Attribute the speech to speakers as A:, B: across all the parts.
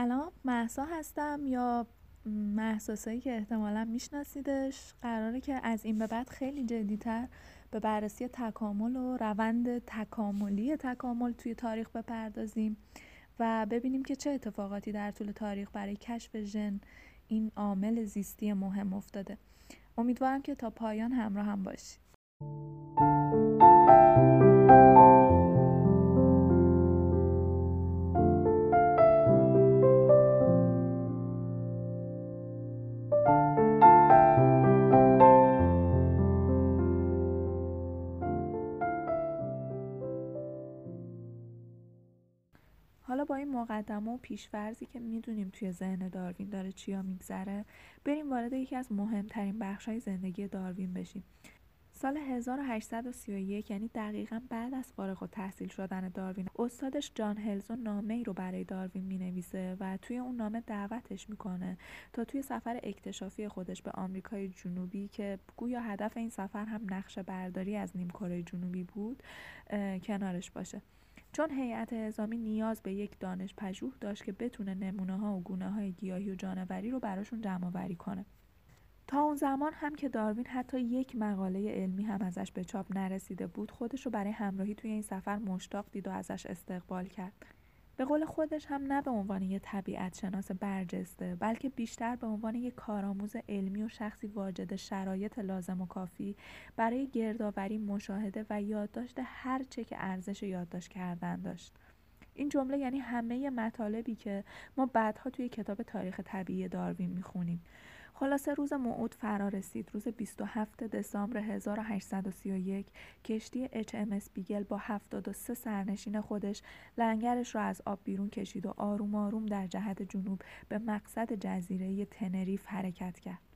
A: سلام محسا هستم یا محساسایی که احتمالا میشناسیدش قراره که از این به بعد خیلی جدیتر به بررسی تکامل و روند تکاملی تکامل توی تاریخ بپردازیم و ببینیم که چه اتفاقاتی در طول تاریخ برای کشف ژن این عامل زیستی مهم افتاده. امیدوارم که تا پایان همراه هم باشید. مقدمه و پیشورزی که می‌دونیم توی ذهن داروین داره چیا میگذره بریم وارد یکی از مهمترین بخشهای زندگی داروین بشیم. سال 1831 یعنی دقیقا بعد از فارغ تحصیل شدن داروین استادش جان هلزون نامه ای رو برای داروین می نویسه و توی اون نامه دعوتش می‌کنه تا توی سفر اکتشافی خودش به آمریکای جنوبی که گویا هدف این سفر هم نقشه برداری از نیمکره جنوبی بود کنارش باشه. چون هیئت اعزامی نیاز به یک دانش پژوه داشت که بتونه نمونه ها و گونه های گیاهی و جانوری رو براشون جمع وری کنه. تا اون زمان هم که داروین حتی یک مقاله علمی هم ازش به چاپ نرسیده بود خودش رو برای همراهی توی این سفر مشتاق دید و ازش استقبال کرد. به قول خودش هم نه به عنوان یک طبیعت شناس برجسته بلکه بیشتر به عنوان یک کارآموز علمی و شخصی واجد شرایط لازم و کافی برای گردآوری مشاهده و یادداشت هر چه که ارزش یادداشت کردن داشت. این جمله یعنی همه مطالبی که ما بعدها توی کتاب تاریخ طبیعی داروین می‌خونیم. خلاصه روز موعود فرا رسید روز 27 دسامبر 1831 کشتی HMS بیگل با 73 سرنشین خودش لنگرش را از آب بیرون کشید و آروم آروم در جهت جنوب به مقصد جزیره تنریف حرکت کرد.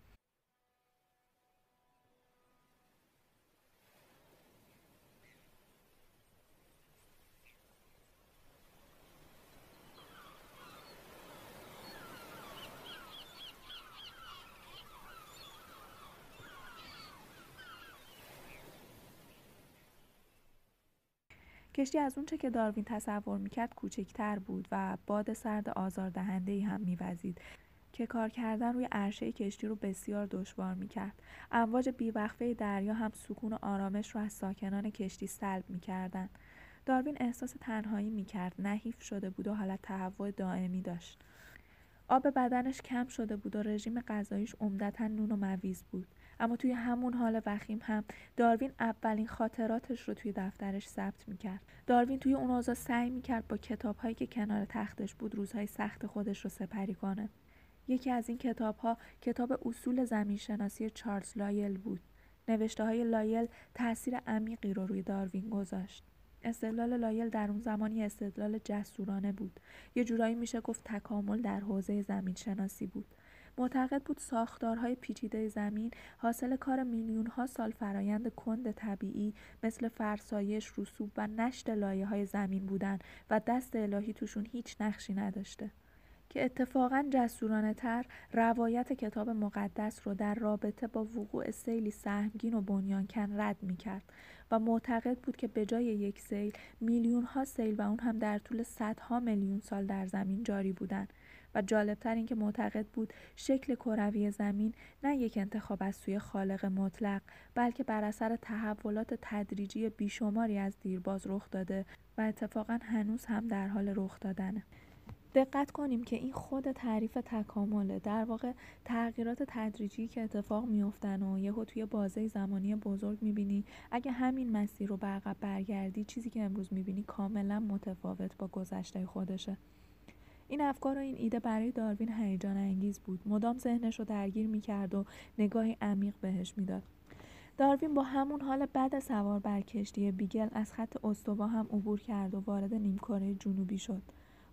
A: کشتی از اونچه که داروین تصور می‌کرد کوچکتر بود و باد سرد آزاردهندهای هم میوزید که کار کردن روی عرشه کشتی رو بسیار دشوار می‌کرد. امواج بیوقفه دریا هم سکون و آرامش رو از ساکنان کشتی سلب می‌کردن. داروین احساس تنهایی می‌کرد. نحیف شده بود و حالت تهوع دائمی داشت. آب بدنش کم شده بود و رژیم غذاییش عمدتا نون و مویز بود. اما توی همون حال وخیم هم داروین اولین خاطراتش رو توی دفترش ثبت می‌کرد. داروین توی اون اوضاع سعی می‌کرد با کتابهایی که کنار تختش بود روزهای سخت خودش رو سپری کنه. یکی از این کتاب ها کتاب اصول زمین شناسی چارلز لایل بود. نوشته های لایل تاثیر عمیقی رو روی داروین گذاشت. استدلال لایل در اون زمانی استدلال جسورانه بود یه جورایی میشه گفت تکامل در حوزه زمین شناسی بود معتقد بود ساختارهای پیچیده زمین حاصل کار میلیون ها سال فرایند کند طبیعی مثل فرسایش، رسوب و نشت لایه های زمین بودن و دست الهی توشون هیچ نقشی نداشته. که اتفاقا جسورانه تر روایت کتاب مقدس رو در رابطه با وقوع سیلی سهمگین و بنیانکن رد می کرد و معتقد بود که به جای یک سیل میلیون ها سیل و اون هم در طول صدها میلیون سال در زمین جاری بودند و جالبتر اینکه معتقد بود شکل کروی زمین نه یک انتخاب از سوی خالق مطلق بلکه بر اثر تحولات تدریجی بیشماری از دیرباز رخ داده و اتفاقا هنوز هم در حال رخ دادنه. دقت کنیم که این خود تعریف تکامله در واقع تغییرات تدریجی که اتفاق میافتن و یهو توی بازه زمانی بزرگ می‌بینی. اگه همین مسیر رو به عقب برگردی چیزی که امروز می‌بینی کاملا متفاوت با گذشته خودشه. این افکار و این ایده برای داروین هیجان انگیز بود. مدام ذهنش رو درگیر می‌کرد و نگاهی عمیق بهش می‌داد. داروین با همون حال بعد سوار بر کشتی بیگل از خط استوا هم عبور کرد و وارد نیمکره جنوبی شد.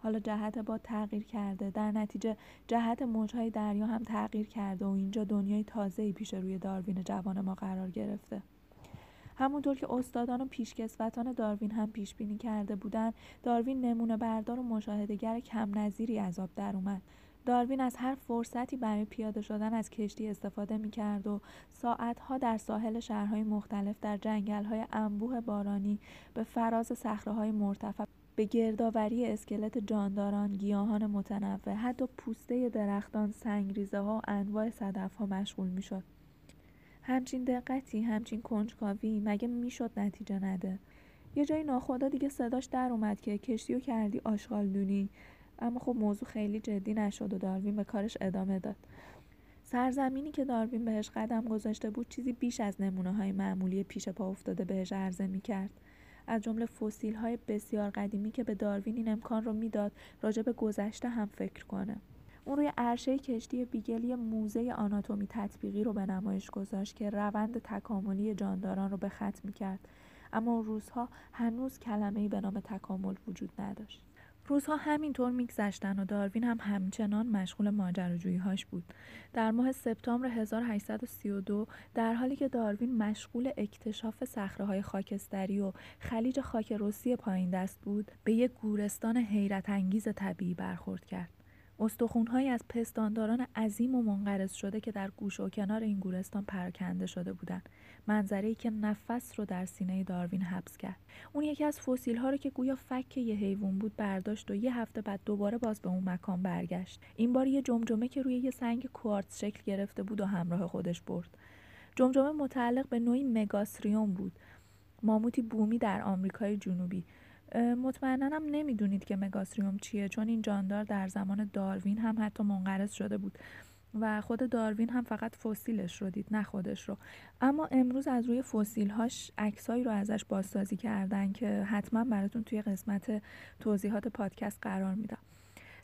A: حالا جهت باد تغییر کرده. در نتیجه جهت موجهای دریا هم تغییر کرده و اینجا دنیای تازه‌ای پیش روی داروین جوان ما قرار گرفته. همونطور که استادان و پیشکسوتان داروین هم پیش بینی کرده بودند داروین نمونه بردار و مشاهدهگر کم نظیری از آب در اومد. داروین از هر فرصتی برای پیاده شدن از کشتی استفاده می کرد و ساعتها در ساحل شهرهای مختلف در جنگلهای انبوه بارانی به فراز های مرتفع به گردآوری اسکلت جانداران، گیاهان متنوع، حتی پوسته درختان، سنگریزه ها و انواع صدف ها مشغول می شد. همچین دقتی، همچین کنجکاوی مگه می‌شد نتیجه نده؟ یه جایی ناخدا دیگه صداش در اومد که کشتی و کردی آشغال دونی اما خب موضوع خیلی جدی نشد و داروین به کارش ادامه داد سرزمینی که داروین بهش قدم گذاشته بود چیزی بیش از نمونه های معمولی پیش پا افتاده بهش عرضه می کرد. از جمله فسیل های بسیار قدیمی که به داروین این امکان رو می‌داد راجع به گذشته هم فکر کنه. اون روی عرشه کشتی بیگلی موزه آناتومی تطبیقی رو به نمایش گذاشت که روند تکاملی جانداران رو به خط می کرد. اما اون روزها هنوز کلمه‌ای به نام تکامل وجود نداشت. روزها همینطور میگذشتن و داروین هم همچنان مشغول ماجراجوییهاش بود. در ماه سپتامبر 1832 در حالی که داروین مشغول اکتشاف صخره‌های خاکستری و خلیج خاک روسی پایین دست بود، به یک گورستان حیرت انگیز طبیعی برخورد کرد. استخونهایی از پستانداران عظیم و منقرض شده که در گوش و کنار این گورستان پراکنده شده بودند منظره که نفس رو در سینه داروین حبس کرد. اون یکی از فسیل ها رو که گویا فک یه حیوان بود برداشت و یه هفته بعد دوباره باز به اون مکان برگشت. این بار یه جمجمه که روی یه سنگ کوارتز شکل گرفته بود و همراه خودش برد. جمجمه متعلق به نوعی مگاسریوم بود. ماموتی بومی در آمریکای جنوبی. مطمئنا هم نمی‌دونید که مگاسریوم چیه چون این جاندار در زمان داروین هم حتی منقرض شده بود. و خود داروین هم فقط فسیلش رو دید نه خودش رو. اما امروز از روی فسیل هاش عکسایی رو ازش بازسازی کردن که حتما براتون توی قسمت توضیحات پادکست قرار میدم.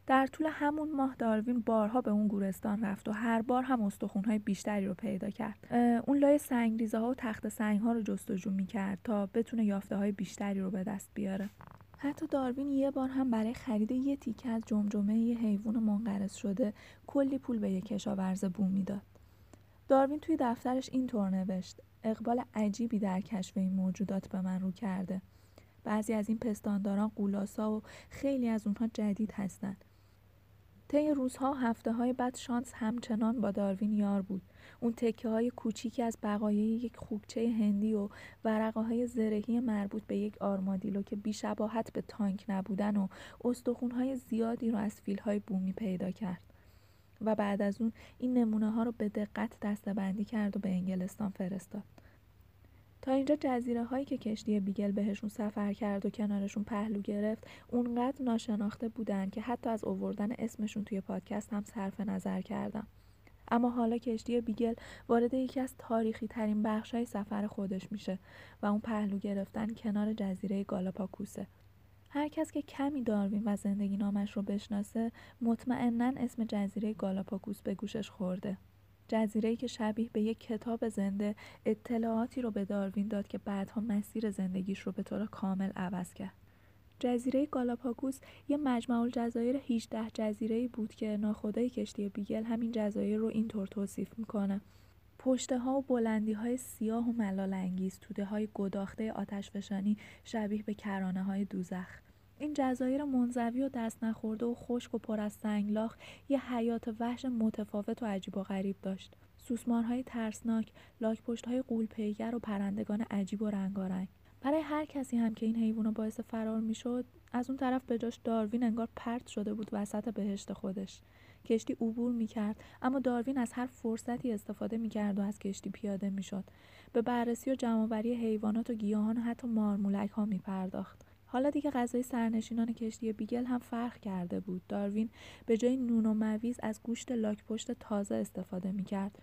A: در طول همون ماه داروین بارها به اون گورستان رفت و هر بار هم استخونهای بیشتری رو پیدا کرد. اون لای سنگریزه ها و تخت سنگ ها رو جستجو می‌کرد تا بتونه یافته های بیشتری رو به دست بیاره. حتی داروین یه بار هم برای خرید یه تیکه از جمجمه یه حیوان منقرض شده کلی پول به یه کشاورز بومی داد داروین توی دفترش اینطور نوشت اقبال عجیبی در کشف این موجودات به من رو کرده. بعضی از این پستانداران قولاسا و خیلی از اونها جدید هستند طی روزها هفته های بعد شانس همچنان با داروین یار بود. اون تکه های کوچیکی از بقایای یک خوکچه هندی و ورقه های زرهی مربوط به یک آرمادیلو که بیشباهت به تانک نبودن و استخون های زیادی رو از فیل های بومی پیدا کرد. و بعد از اون این نمونه ها رو به دقت دسته‌بندی کرد و به انگلستان فرستاد. تا اینجا جزیره هایی که کشتی بیگل بهشون سفر کرد و کنارشون پهلو گرفت اونقدر ناشناخته بودن که حتی از اووردن اسمشون توی پادکست هم صرف نظر کردم. اما حالا کشتی بیگل وارد یکی از تاریخی ترین بخش های سفر خودش میشه و اون پهلو گرفتن کنار جزیره گالاپاکوسه هر کس که کمی داروین و زندگی نامش رو بشناسه مطمئنا اسم جزیره گالاپاگوس به گوشش خورده. جزیره که شبیه به یک کتاب زنده اطلاعاتی رو به داروین داد که بعدها مسیر زندگیش رو به طور کامل عوض کرد. جزیره گالاپاگوس یه مجمع الجزایر 18 جزیره بود که ناخدای کشتی بیگل همین جزایر رو اینطور توصیف می‌کنه. پشته ها و بلندی های سیاه و ملال انگیز توده های گداخته آتشفشانی شبیه به کرانه های دوزخ. این جزایر منزوی و دست نخورده و خشک و پر از سنگلاخ یه حیات وحش متفاوت و عجیب و غریب داشت. سوسمارهای ترسناک، لاکپشتهای قولپیگر و پرندگان عجیب و رنگارنگ. برای هر کسی هم که این حیوان باعث فرار می‌شد از اون طرف به جاش داروین انگار پرت شده بود وسط بهشت خودش کشتی عبور می‌کرد اما داروین از هر فرصتی استفاده می‌کرد و از کشتی پیاده می‌شد به بررسی و جمعآوری حیوانات و گیاهان و حتی مارمولک ها میپرداخت حالا دیگه غذای سرنشینان کشتی بیگل هم فرق کرده بود. داروین به جای نون و مویز از گوشت لاکپشت تازه استفاده می‌کرد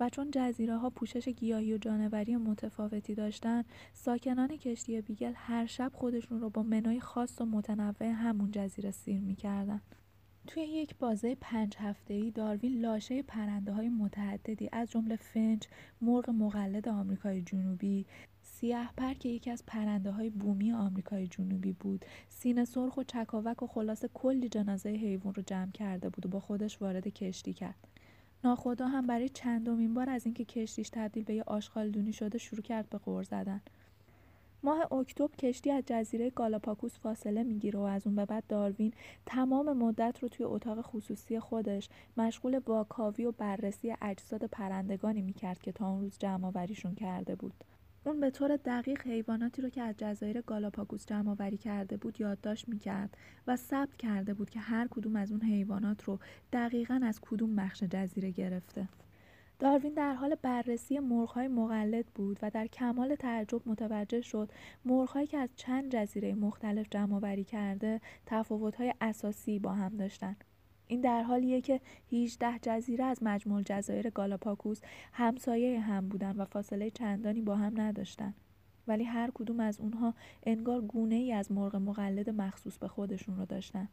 A: و چون جزیره ها پوشش گیاهی و جانوری متفاوتی داشتن ساکنان کشتی بیگل هر شب خودشون رو با منوی خاص و متنوع همون جزیره سیر می‌کردن. توی یک بازه پنج هفته‌ای داروین لاشه پرنده های متعددی از جمله فنج، مرغ مقلد آمریکای جنوبی، سیاه پر که یکی از پرنده های بومی آمریکای جنوبی بود. سینه سرخ و چکاوک و خلاصه کلی جنازه حیوان رو جمع کرده بود و با خودش وارد کشتی کرد. ناخدا هم برای چندمین بار از اینکه کشتیش تبدیل به یه آشغال شده شروع کرد به غور زدن. ماه اکتبر کشتی از جزیره گالاپاکوس فاصله می‌گیره و از اون به بعد داروین تمام مدت رو توی اتاق خصوصی خودش مشغول با کاوی و بررسی اجساد پرندگانی می‌کرد که تا اون روز جمع کرده بود. اون به طور دقیق حیواناتی رو که از جزایر گالاپاگوس جمع آوری کرده بود یادداشت می‌کرد و ثبت کرده بود که هر کدوم از اون حیوانات رو دقیقا از کدوم بخش جزیره گرفته. داروین در حال بررسی مرغ‌های مقلد بود و در کمال تعجب متوجه شد مرغ‌هایی که از چند جزیره مختلف جمع آوری کرده تفاوت‌های اساسی با هم داشتند. این در حالیه که 18 جزیره از مجموع جزایر گالاپاگوس همسایه هم بودن و فاصله چندانی با هم نداشتن. ولی هر کدوم از اونها انگار گونه ای از مرغ مقلد مخصوص به خودشون رو داشتن.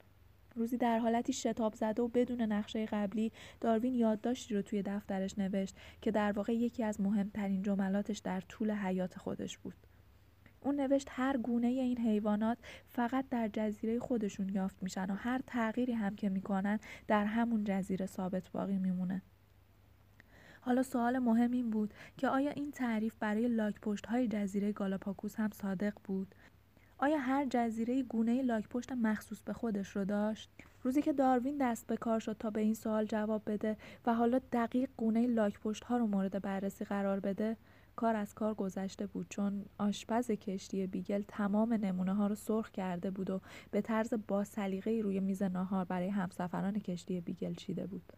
A: روزی در حالتی شتاب زده و بدون نقشه قبلی داروین یادداشتی رو توی دفترش نوشت که در واقع یکی از مهمترین جملاتش در طول حیات خودش بود. اون نوشت هر گونه این حیوانات فقط در جزیره خودشون یافت میشن و هر تغییری هم که می‌کنن در همون جزیره ثابت باقی میمونه. حالا سوال مهم این بود که آیا این تعریف برای لاک پشت های جزیره گالاپاگوس هم صادق بود؟ آیا هر جزیره گونه لاک پشت مخصوص به خودش رو داشت؟ روزی که داروین دست به کار شد تا به این سوال جواب بده و حالا دقیق گونه لاک پشت ها رو مورد بررسی قرار بده کار از کار گذشته بود چون آشپز کشتی بیگل تمام نمونه ها رو سرخ کرده بود و به طرز با سلیقه روی میز ناهار برای همسفران کشتی بیگل چیده بود.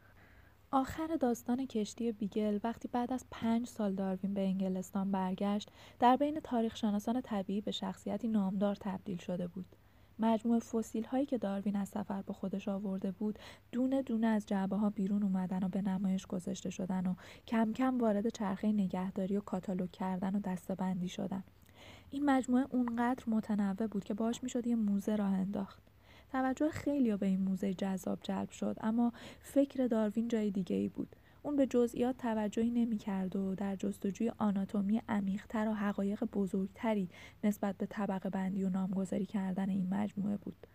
A: آخر داستان کشتی بیگل وقتی بعد از پنج سال داروین به انگلستان برگشت در بین تاریخ شناسان طبیعی به شخصیتی نامدار تبدیل شده بود. مجموع فسیل هایی که داروین از سفر با خودش آورده بود دونه دونه از جعبه ها بیرون اومدن و به نمایش گذاشته شدن و کم کم وارد چرخه نگهداری و کاتالوگ کردن و دستبندی شدن. این مجموعه اونقدر متنوع بود که باش می‌شد یه موزه راه انداخت. توجه خیلی به این موزه جذاب جلب شد اما فکر داروین جای دیگه ای بود. اون به جزئیات توجهی نمی‌کرد و در جستجوی آناتومی عمیقتر و حقایق بزرگتری نسبت به طبقه بندی و نامگذاری کردن این مجموعه بود.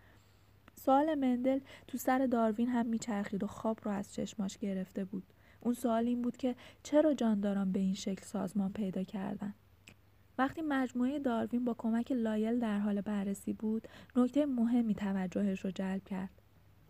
A: سوال مندل تو سر داروین هم میچرخید و خواب رو از چشماش گرفته بود. اون سوال این بود که چرا جانداران به این شکل سازمان پیدا کردن؟ وقتی مجموعه داروین با کمک لایل در حال بررسی بود، نکته مهمی توجهش رو جلب کرد.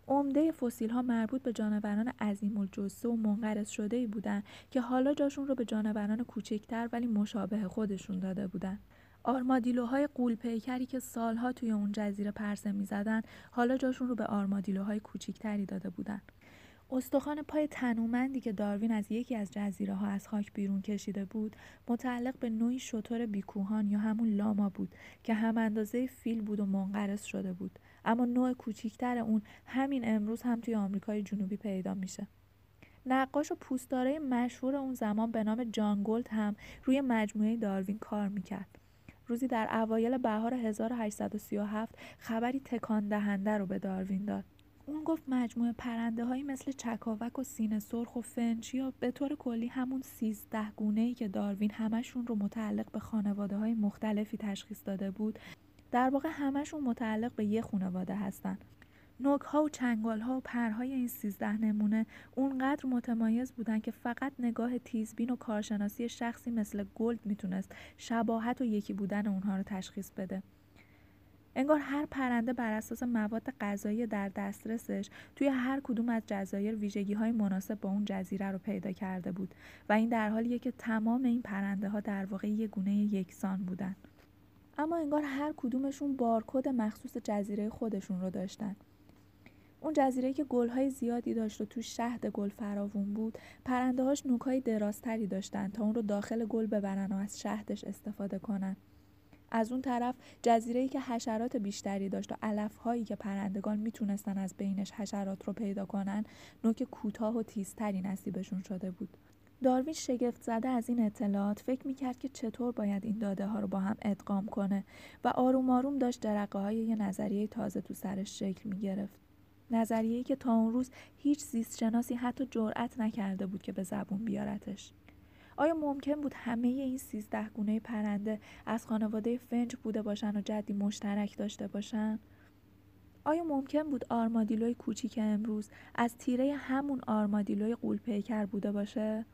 A: عمده فسیل ها مربوط به جانوران عظیم الجثه و منقرض شده ای بودن که حالا جاشون رو به جانوران کوچکتر ولی مشابه خودشون داده بودن. آرمادیلوهای قول پیکری که سالها توی اون جزیره پرسه می‌زدن حالا جاشون رو به آرمادیلوهای کوچیکتری داده بودن. استخوان پای تنومندی که داروین از یکی از جزیره ها از خاک بیرون کشیده بود متعلق به نوعی شطور بیکوهان یا همون لاما بود که هم اندازه فیل بود و منقرض شده بود اما نوع کوچیکتر اون همین امروز هم توی آمریکای جنوبی پیدا میشه. نقاش و پوستدارای مشهور اون زمان به نام جان گولد هم روی مجموعه داروین کار می‌کرد. روزی در اوایل بهار 1837 خبری تکان دهنده رو به داروین داد. اون گفت مجموعه پرنده هایی مثل چکاوک و سینه سرخ و فنچ یا به طور کلی همون سیزده گونه ای که داروین همشون رو متعلق به خانواده های مختلفی تشخیص داده بود در واقع همشون متعلق به یه خانواده هستن. نوک ها و چنگال ها و پرهای این سیزده نمونه اونقدر متمایز بودن که فقط نگاه تیزبین و کارشناسی شخصی مثل گلد می‌تونست شباهت و یکی بودن اونها رو تشخیص بده. انگار هر پرنده بر اساس مواد غذایی در دسترسش توی هر کدوم از جزایر ویژگی های مناسب با اون جزیره رو پیدا کرده بود و این در حالیه که تمام این پرنده ها در واقع یک گونه یکسان بودن. اما انگار هر کدومشون بارکد مخصوص جزیره خودشون رو داشتن. اون جزیره که گلهای زیادی داشت و تو شهد گل فراوون بود پرنده هاش نوکهای درازتری داشتن تا اون رو داخل گل ببرن و از شهدش استفاده کنن. از اون طرف جزیره که حشرات بیشتری داشت و علف هایی که پرندگان می‌تونستن از بینش حشرات رو پیدا کنن نوک کوتاه و تیزتری نصیبشون شده بود. داروین شگفت زده از این اطلاعات فکر می‌کرد که چطور باید این داده ها رو با هم ادغام کنه و آروم آروم داشت درقه های یه نظریه تازه تو سرش شکل می‌گرفت. نظریه‌ای که تا اون روز هیچ زیست شناسی حتی جرأت نکرده بود که به زبون بیارتش. آیا ممکن بود همه این سیزده گونه پرنده از خانواده فنج بوده باشن و جدی مشترک داشته باشن؟ آیا ممکن بود آرمادیلوی کوچیک امروز از تیره همون آرمادیلوی قولپیکر بوده باشه؟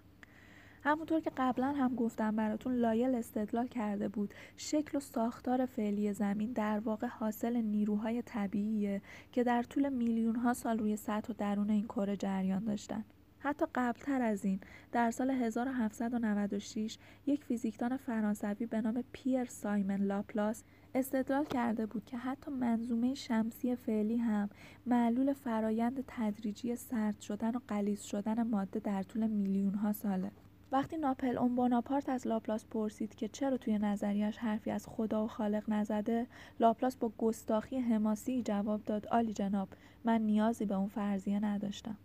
A: همونطور که قبلا هم گفتم براتون لایل استدلال کرده بود. شکل و ساختار فعلی زمین در واقع حاصل نیروهای طبیعیه که در طول میلیون ها سال روی سطح و درون این کره جریان داشتن. حتی قبلتر از این در سال 1796 یک فیزیکدان فرانسوی به نام پیر سایمن لاپلاس استدلال کرده بود که حتی منظومه شمسی فعلی هم معلول فرایند تدریجی سرد شدن و غلیظ شدن ماده در طول میلیون ها ساله. وقتی ناپلئون بوناپارت از لاپلاس پرسید که چرا توی نظریش حرفی از خدا و خالق نزده لاپلاس با گستاخی حماسی جواب داد آلی جناب من نیازی به اون فرضیه نداشتم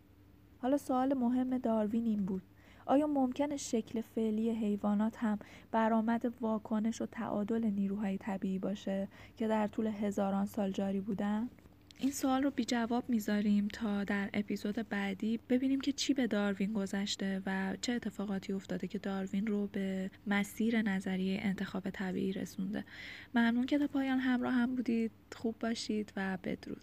A: حالا سوال مهم داروین این بود آیا ممکنه شکل فعلی حیوانات هم برآمد واکنش و تعادل نیروهای طبیعی باشه که در طول هزاران سال جاری بودن؟ این سوال رو بی جواب می‌ذاریم تا در اپیزود بعدی ببینیم که چی به داروین گذشته و چه اتفاقاتی افتاده که داروین رو به مسیر نظریه انتخاب طبیعی رسونده. ممنون که تا پایان همراه هم بودید. خوب باشید و بدرود.